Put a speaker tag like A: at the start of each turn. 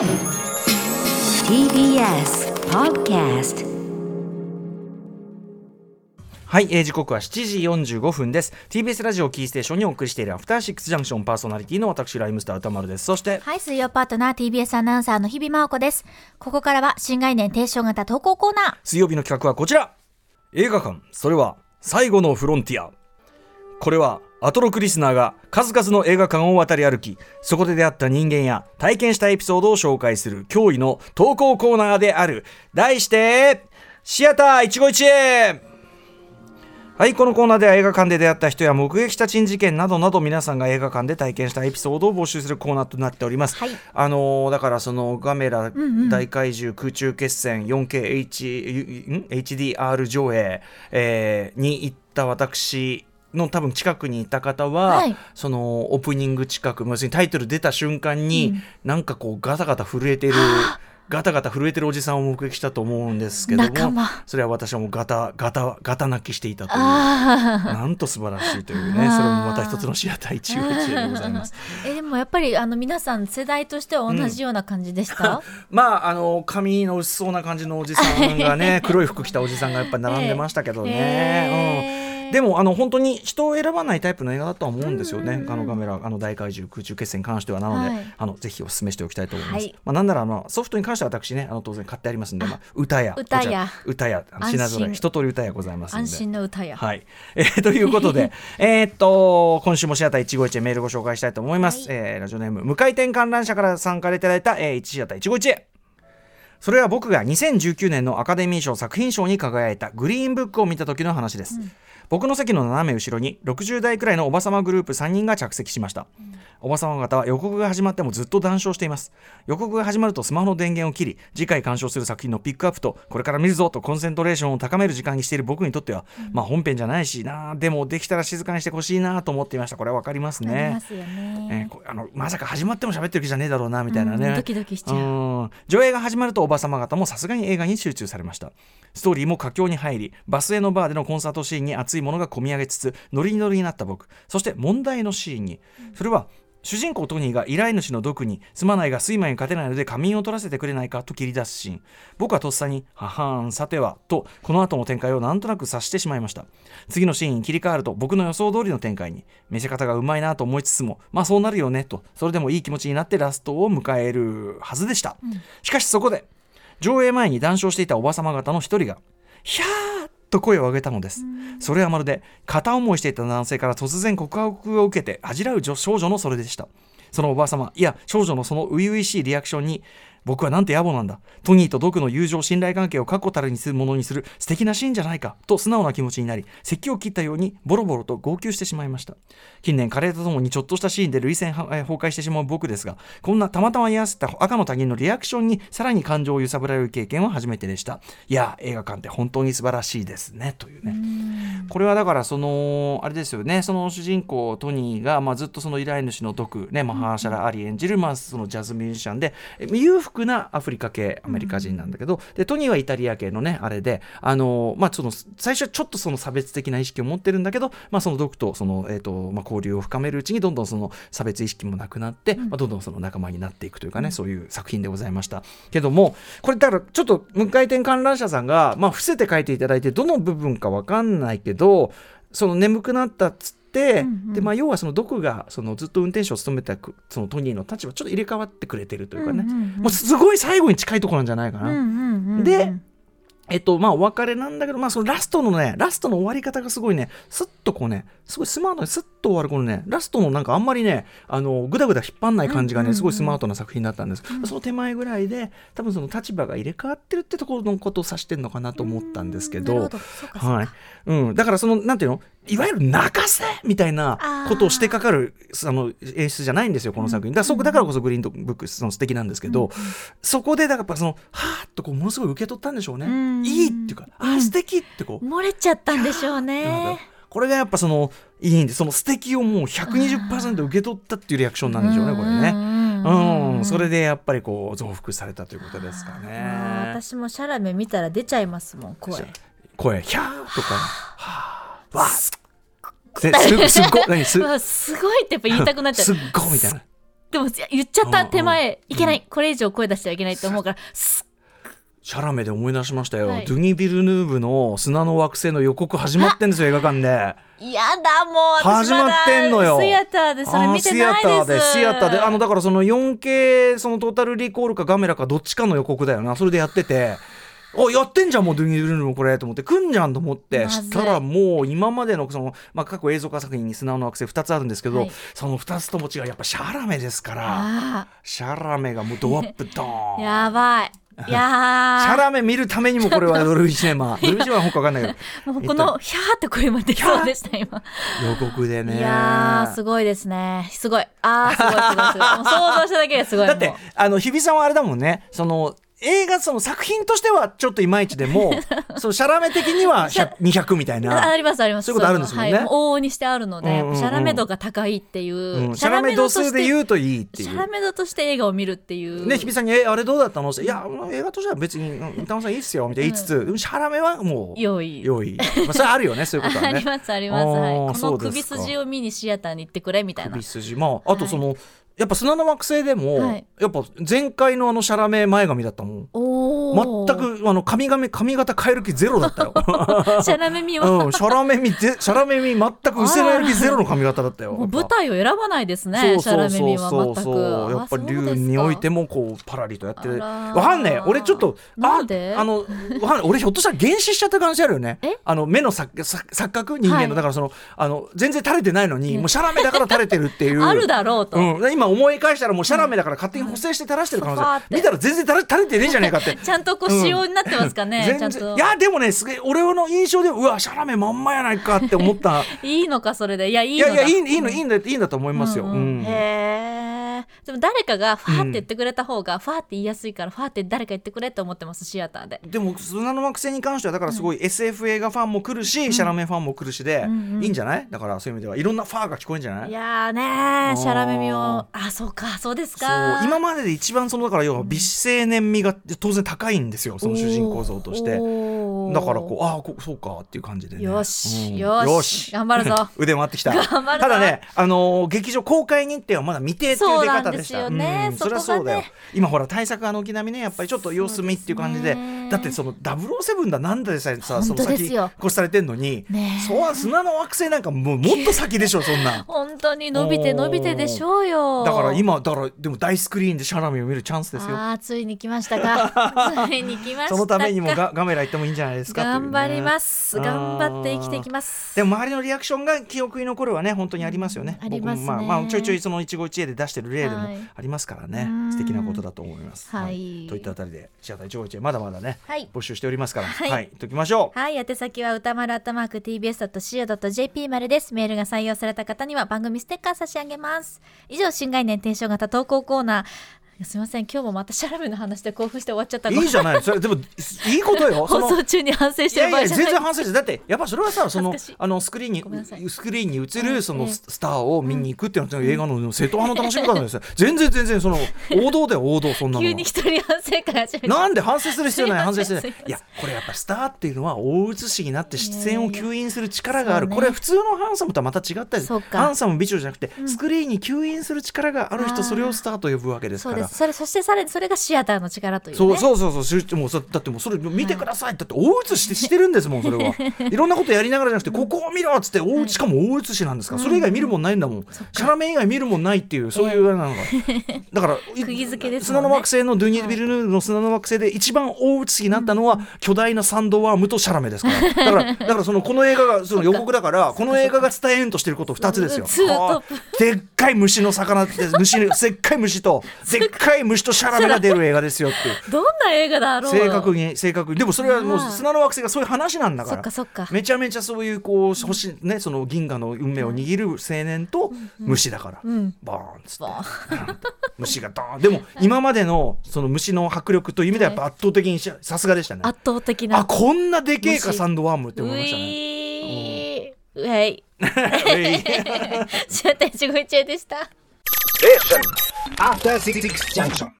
A: TBS Podcast
B: はい、えー時刻は7時45分です。TBS ラジオキーステーションにお送りしているアフターシックスジャンクションパーソナリティの私ライムスター歌丸です。そして
C: はい、水曜パートナー TBS アナウンサーの日々真央子です。ここからは新概念提唱型投稿コーナー。
B: 水曜日の企画はこちら。映画館。それは最後のフロンティア。これはアトロクリスナーが数々の映画館を渡り歩きそこで出会った人間や体験したエピソードを紹介する驚異の投稿コーナーである。題してシアター一期一会。はい、このコーナーでは映画館で出会った人や目撃した珍事件などなど皆さんが映画館で体験したエピソードを募集するコーナーとなっております。
C: はい。
B: あのーだからそのガメラ大怪獣空中決戦 4KH ん？HDR 上映、えーに行った私の多分近くにいた方は、
C: はい。
B: そのオープニング近く要するにタイトル出た瞬間に、なんかこうガタガタ震えてるガタガタ震えてるおじさんを目撃したと思うんですけどもそれは私はもうガタガタガタ泣きしていたという
C: あ
B: なんと素晴らしいというね、それもまた一つのシアター一期一会でございます。
C: あ。え、でもやっぱりあの皆さん世代としては同じような感じでした、
B: まあ、あの、髪の薄そうな感じのおじさんがね、黒い服着たおじさんがやっぱり並んでましたけどね。
C: へー。
B: うんでもあの本当に人を選ばないタイプの映画だとは思うんですよね、あのカメラあの大怪獣空中決戦に関してはなので、
C: はい。
B: あのぜひお勧めしておきたいと思います、
C: はい。
B: まあ、なんならあのソフトに関しては私ねあの当然買ってありますんで、まあ、歌や
C: 歌や。
B: 歌や品揃え一通り歌やございますんで。
C: 安心の歌や。
B: はい、えー ということで えーっと今週もシアター一期一会メールご紹介したいと思います、
C: はい。
B: えーラジオネーム無回転観覧車から参加いただいた、えー、一シアター一期一会。それは僕が2019年のアカデミー賞作品賞に輝いたグリーンブックを見た時の話です、僕の席の斜め後ろに60代くらいのおばさまグループ3人が着席しました、おばさま方は予告が始まってもずっと談笑しています。予告が始まるとスマホの電源を切り次回鑑賞する作品のピックアップとこれから見るぞとコンセントレーションを高める時間にしている僕にとっては、まあ本編じゃないしなでもできたら静かにしてほしいなと思っていました。これはわかりますね。
C: ますよ
B: えー
C: ね。
B: こあのまさか始まっても喋ってる気じゃねえだろうなみたいなね、
C: うんドキドキしちゃう。
B: うん。上映が始まるとおばさま方もさすがに映画に集中されました。ストーリーも佳境に入りバスへのバーでのコンサートシーンに熱いものが込み上げつつノリノリになった僕。そして問題のシーンに。それは主人公トニーが依頼主の毒にすまないが睡魔に勝てないので仮眠を取らせてくれないかと切り出すシーン。僕はとっさに「ははーんさては」とこの後の展開をなんとなく察してしまいました。次のシーンに切り替わると僕の予想通りの展開に。見せ方がうまいなと思いつつもまあそうなるよねと。それでもいい気持ちになってラストを迎えるはずでした、しかしそこで上映前に談笑していたおばさま方の一人が「ひゃー!」と声を上げたのです、それはまるで片思いしていた男性から突然告白を受けて恥じらう女少女のそれでした。そのおばあ様いや少女のその初々しいリアクションに僕はなんて野暮なんだ。トニーとドクの友情信頼関係を確固たるにするものにする素敵なシーンじゃないかと素直な気持ちになり咳を切ったようにボロボロと号泣してしまいました。近年加齢とともにちょっとしたシーンで涙腺崩壊してしまう僕ですがこんなたまたま居合わせた赤の他人のリアクションにさらに感情を揺さぶられる経験は初めてでした。いや映画館って本当に素晴らしいですねというね。これはだからそのあれですよね。その主人公トニーが、まあ、ずっとその依頼主のドク、ね、マハーシャラ・アリ演じる、まあ、そのジャズミュージシャンでえ裕福なアフリカ系アメリカ人なんだけど、でトニーはイタリア系のねあれであの、まあ、その最初はちょっとその差別的な意識を持ってるんだけど、まあ、そのドクとその、えーとまあ、交流を深めるうちにどんどんその差別意識もなくなって、まあ、どんどんその仲間になっていくというかね、そういう作品でございましたけどもこれだからちょっと無回転観覧車さんが、まあ、伏せて書いていただいてどの部分か分かんないけどその眠くなったっつって、でまあ、要はその毒がそのずっと運転手を務めたくそのトニーの立場ちょっと入れ替わってくれてるというかね、
C: うんうんうん
B: もうすごい最後に近いところなんじゃないかな。
C: うんうんうんうん。
B: でえっと、まあ、お別れなんだけど、まあ、そのラストのね、ラストの終わり方がすごいね、スッとこうね、すごいスマートにスッと終わるこのね、ラストのなんかあんまりね、あの、ぐだぐだ引っ張んない感じがね、すごいスマートな作品だったんです。その手前ぐらいで、多分その立場が入れ替わってるってところのことを指してるのかなと思ったんですけど、
C: うかそうか。
B: はい。うん。だからその、なんていうの？いわゆる泣かせみたいなことをしてかかるあの演出じゃないんですよ、この作品。だからそこだからこそグリーンブックその素敵なんですけど、そこでだからやっぱその、はーっとこうものすごい受け取ったんでしょうね。
C: ん
B: いいっていうか、あー素敵ってこう。
C: 漏れちゃったんでしょうね。
B: これがやっぱそのいいんでその素敵をもう120%受け取ったっていうリアクションなんでしょうねこれね。うん、それでやっぱりこう増幅されたということですかね。
C: 私もシャラメ見たら出ちゃいますもん声。
B: 声ヒャーとか、はーすごい 何す
C: すごいってやっぱ言いたくなっちゃう。
B: すっごいみたいな。
C: でも言っちゃった手前、いけない、これ以上声出してはいけないと思うからす
B: シャラメで思い出しましたよ、
C: はい。
B: ドゥニ・ビルヌーブの砂の惑星の予告始まってんですよ映画館で。
C: やだもう私
B: 始まってんのよ。
C: シアターでそれ見てないです。
B: あーシアターでシアターであのだからその 4K そのトータルリコールかガメラかどっちかの予告だよな。それでやってておやってんじゃんもうドゥニ・ビルヌーブもこれと思って来んじゃんと思ってしたらもう今までのその、まあ、過去映像化作品に砂の惑星2つあるんですけど、
C: はい。
B: その2つとも違うやっぱシャラメですから
C: あ
B: シャラメがもうドアップドー
C: ー
B: ン。
C: やばい。いやー。
B: シャラメ見るためにもこれはドルビーシネマドルビーシネマは他わかんないけど
C: もうこのヒャーって声まできそうでした今。
B: 予告でね。
C: いやーすごいですね。すごい。あーすごいすごいすごい。もう想像しただけですごい
B: だってあの日比さんはあれだもんね。その映画その作品としてはちょっといまいちでも そのシャラメ的には 100 200みたい
C: あ
B: な。
C: ありますあります。
B: そういうことあるんですもんね。
C: はい、往々にしてあるので、
B: うんうんうん
C: シャラメ度が高いっていう、
B: うん。シャラメ度数で
C: う
B: 言うといいっていう。
C: シャラメ度として映画を見るっていう。
B: ね、日比さんに「えあれどうだったの?」って「いや映画としては別にうん歌間さんいいっすよ」みたいな。言いつつ、でもシャラメはもう
C: 良い。
B: 良い、まあ、それあるよね そういうことは
C: あり
B: ね。
C: ますあります、はい、この首筋を見にシアターに行ってくれみたいな。
B: 首筋。まああとその、やっぱ砂の惑星でも、
C: はい。
B: やっぱ前回のあのシャラメ前髪だったもん。
C: お
B: 全くあの髪髪髪型変える気ゼロだったよ。
C: シャラメ見は、
B: うん、シャラメみでシャラメみ全く薄める気ゼロの髪型だったよ。
C: もう舞台を選ばないですね
B: そう
C: シャラ
B: そう
C: メ見は全く。
B: そうそうやっぱり竜において
C: も
B: もこうパラリとやって。るわかんねえ俺ちょっとあ
C: なんで？
B: あのわかんない。俺ひょっとしたら減視しちゃった可能性あるよね。
C: え？
B: あの目の錯錯錯覚人間の、
C: はい。
B: だからそのあの全然垂れてないのに、もうシャラメだから垂れてるっていう。
C: あるだろうと、
B: うん、今思い返したらもうシャラメだから勝手に補正して垂らしてる可能性、
C: うん。
B: 見たら全然垂れ垂れてねえじゃねえかって。
C: ちゃんとこう仕様になってますかね、
B: 全然。いやでもねすげえ俺の印象でうわシャラメまんまやないかって思った。
C: いいのかそれで。いやいい
B: い
C: のだ。
B: やいやいいいいのいいんだいいんだと思いますよ、
C: うん。
B: うん。
C: へえでも誰かがファーって言ってくれた方が、ファーって言いやすいからファーって誰か言ってくれって思ってますシアターで。
B: でも砂の惑星に関してはだからすごい SF 映画ファンも来るし、シャラメファンも来るしで、いいんじゃない？だからそういう意味ではいろんなファーが聞こえるんじゃない？
C: いやーねーシャラメミを。あそうかそうですか。
B: 今までで一番そのだから要は美青年味が当然高いんですよその主人公像としてだからこうああこそうかっていう感じでね。
C: よし、
B: うん。
C: よし。頑張るぞ。
B: 腕回ってきた。
C: 頑張るぞ。
B: ただねあのー劇場公開日程はまだ未定っていう出方でした。
C: そうなんですよね。
B: うん。そりゃ
C: そ
B: うだよ。今ほら対策あの軒並みねやっぱりちょっと様子見っていう感じでだってその007だなんだでさえさそ
C: 本
B: の先越されてんのに
C: ねえ。
B: そう砂の惑星なんかもうもっと先でしょそんな。
C: 本当に伸びて伸びてでしょうよ。
B: だから今だからでも大スクリーンでシャラメを見るチャンスですよ。
C: あーついに来ましたか。ついに来ましたか。
B: そのためにもガガメラ行ってもいいんじゃないですかね。
C: 頑張ります。
B: うん。
C: 頑張って生きていきます。
B: でも周りのリアクションが記憶に残るはね本当にありますよね。
C: うん。ありますね。
B: まあまあちょいちょいその一期一会で出してる例でも
C: はい。
B: ありますからね、
C: うん
B: 素敵なことだと思います。
C: はい。
B: といったあたりでシアター一期一会まだまだね、
C: はい
B: 募集しておりますから、は、
C: はいい
B: 言っときましょう。
C: はい、宛先は歌丸アットマーク tbs.co.jp までです。メールが採用された方には番組ステッカー差し上げます。以上、新概念提唱型投稿コーナー。すみません、今日もまたシャラメの話で興奮して終わっちゃった。
B: いいじゃない。それでもいいことよ。
C: 放送中に反省し
B: いやいや
C: てる場合じゃない。
B: 全然反省してだってやっぱそれはさそのあのスクリーンにスクリーンに映
C: ええ
B: るその
C: ええ
B: ススターを見に行くっていうのは映画の正統派の楽しみ方ですよ。全然全然その 王道だよ王道そんなの。
C: 急に一人反省会始めた。
B: なんで反省する必要ない反省してない
C: すい
B: やこれやっぱスターっていうのは大写しになって視線を吸引する力がある
C: ね
B: これ普通のハンサムとはまた違ったりハンサム美女じゃなくて、スクリーンに吸引する力がある人それをスターと呼ぶわけですから
C: それ、そしてさらにそれがシアターの力というね。
B: そうそうそうそうしもうさだってもうそれ見てください、だって大写ししてしてるんですもんそれは。いろんなことやりながらじゃなくてここを見ろっつって大しかも大写しなんですか？ら、それ以外見るもんないんだもん、シャラメ以外見るもんないっていうそういうなのが、だからい
C: 釘付けですね。
B: 砂の惑星のドゥニ・ビルヌーブの砂の惑星で一番大写しになったのは、巨大なサンドワームとシャラメですから。だから だからそのこの映画がその予告だからこの映画が伝えようとしてること2つですよ。でっかい虫の魚って虫でっかい虫と でっかい虫とシャラメが出る映画ですよっていう。
C: どんな映画だろう。
B: 正確に正確に。でもそれはもう砂の惑星がそういう話なんだか
C: そっ
B: ら
C: かそっか。
B: めちゃめちゃそういうこう星ねその銀河の運命を握る青年と虫だから、
C: うん。
B: バーンっつって。
C: バ
B: 虫がドーン。でも今までのその虫の迫力という意味ではやっぱ圧倒的にしさすがでしたね、
C: 圧倒的な。
B: あこんなでけえか
C: 虫。
B: サンドワームって
C: う
B: 思いましたね。
C: いー。うえい。
B: えい。
C: シアター一期一会でした。
D: After Six Junction.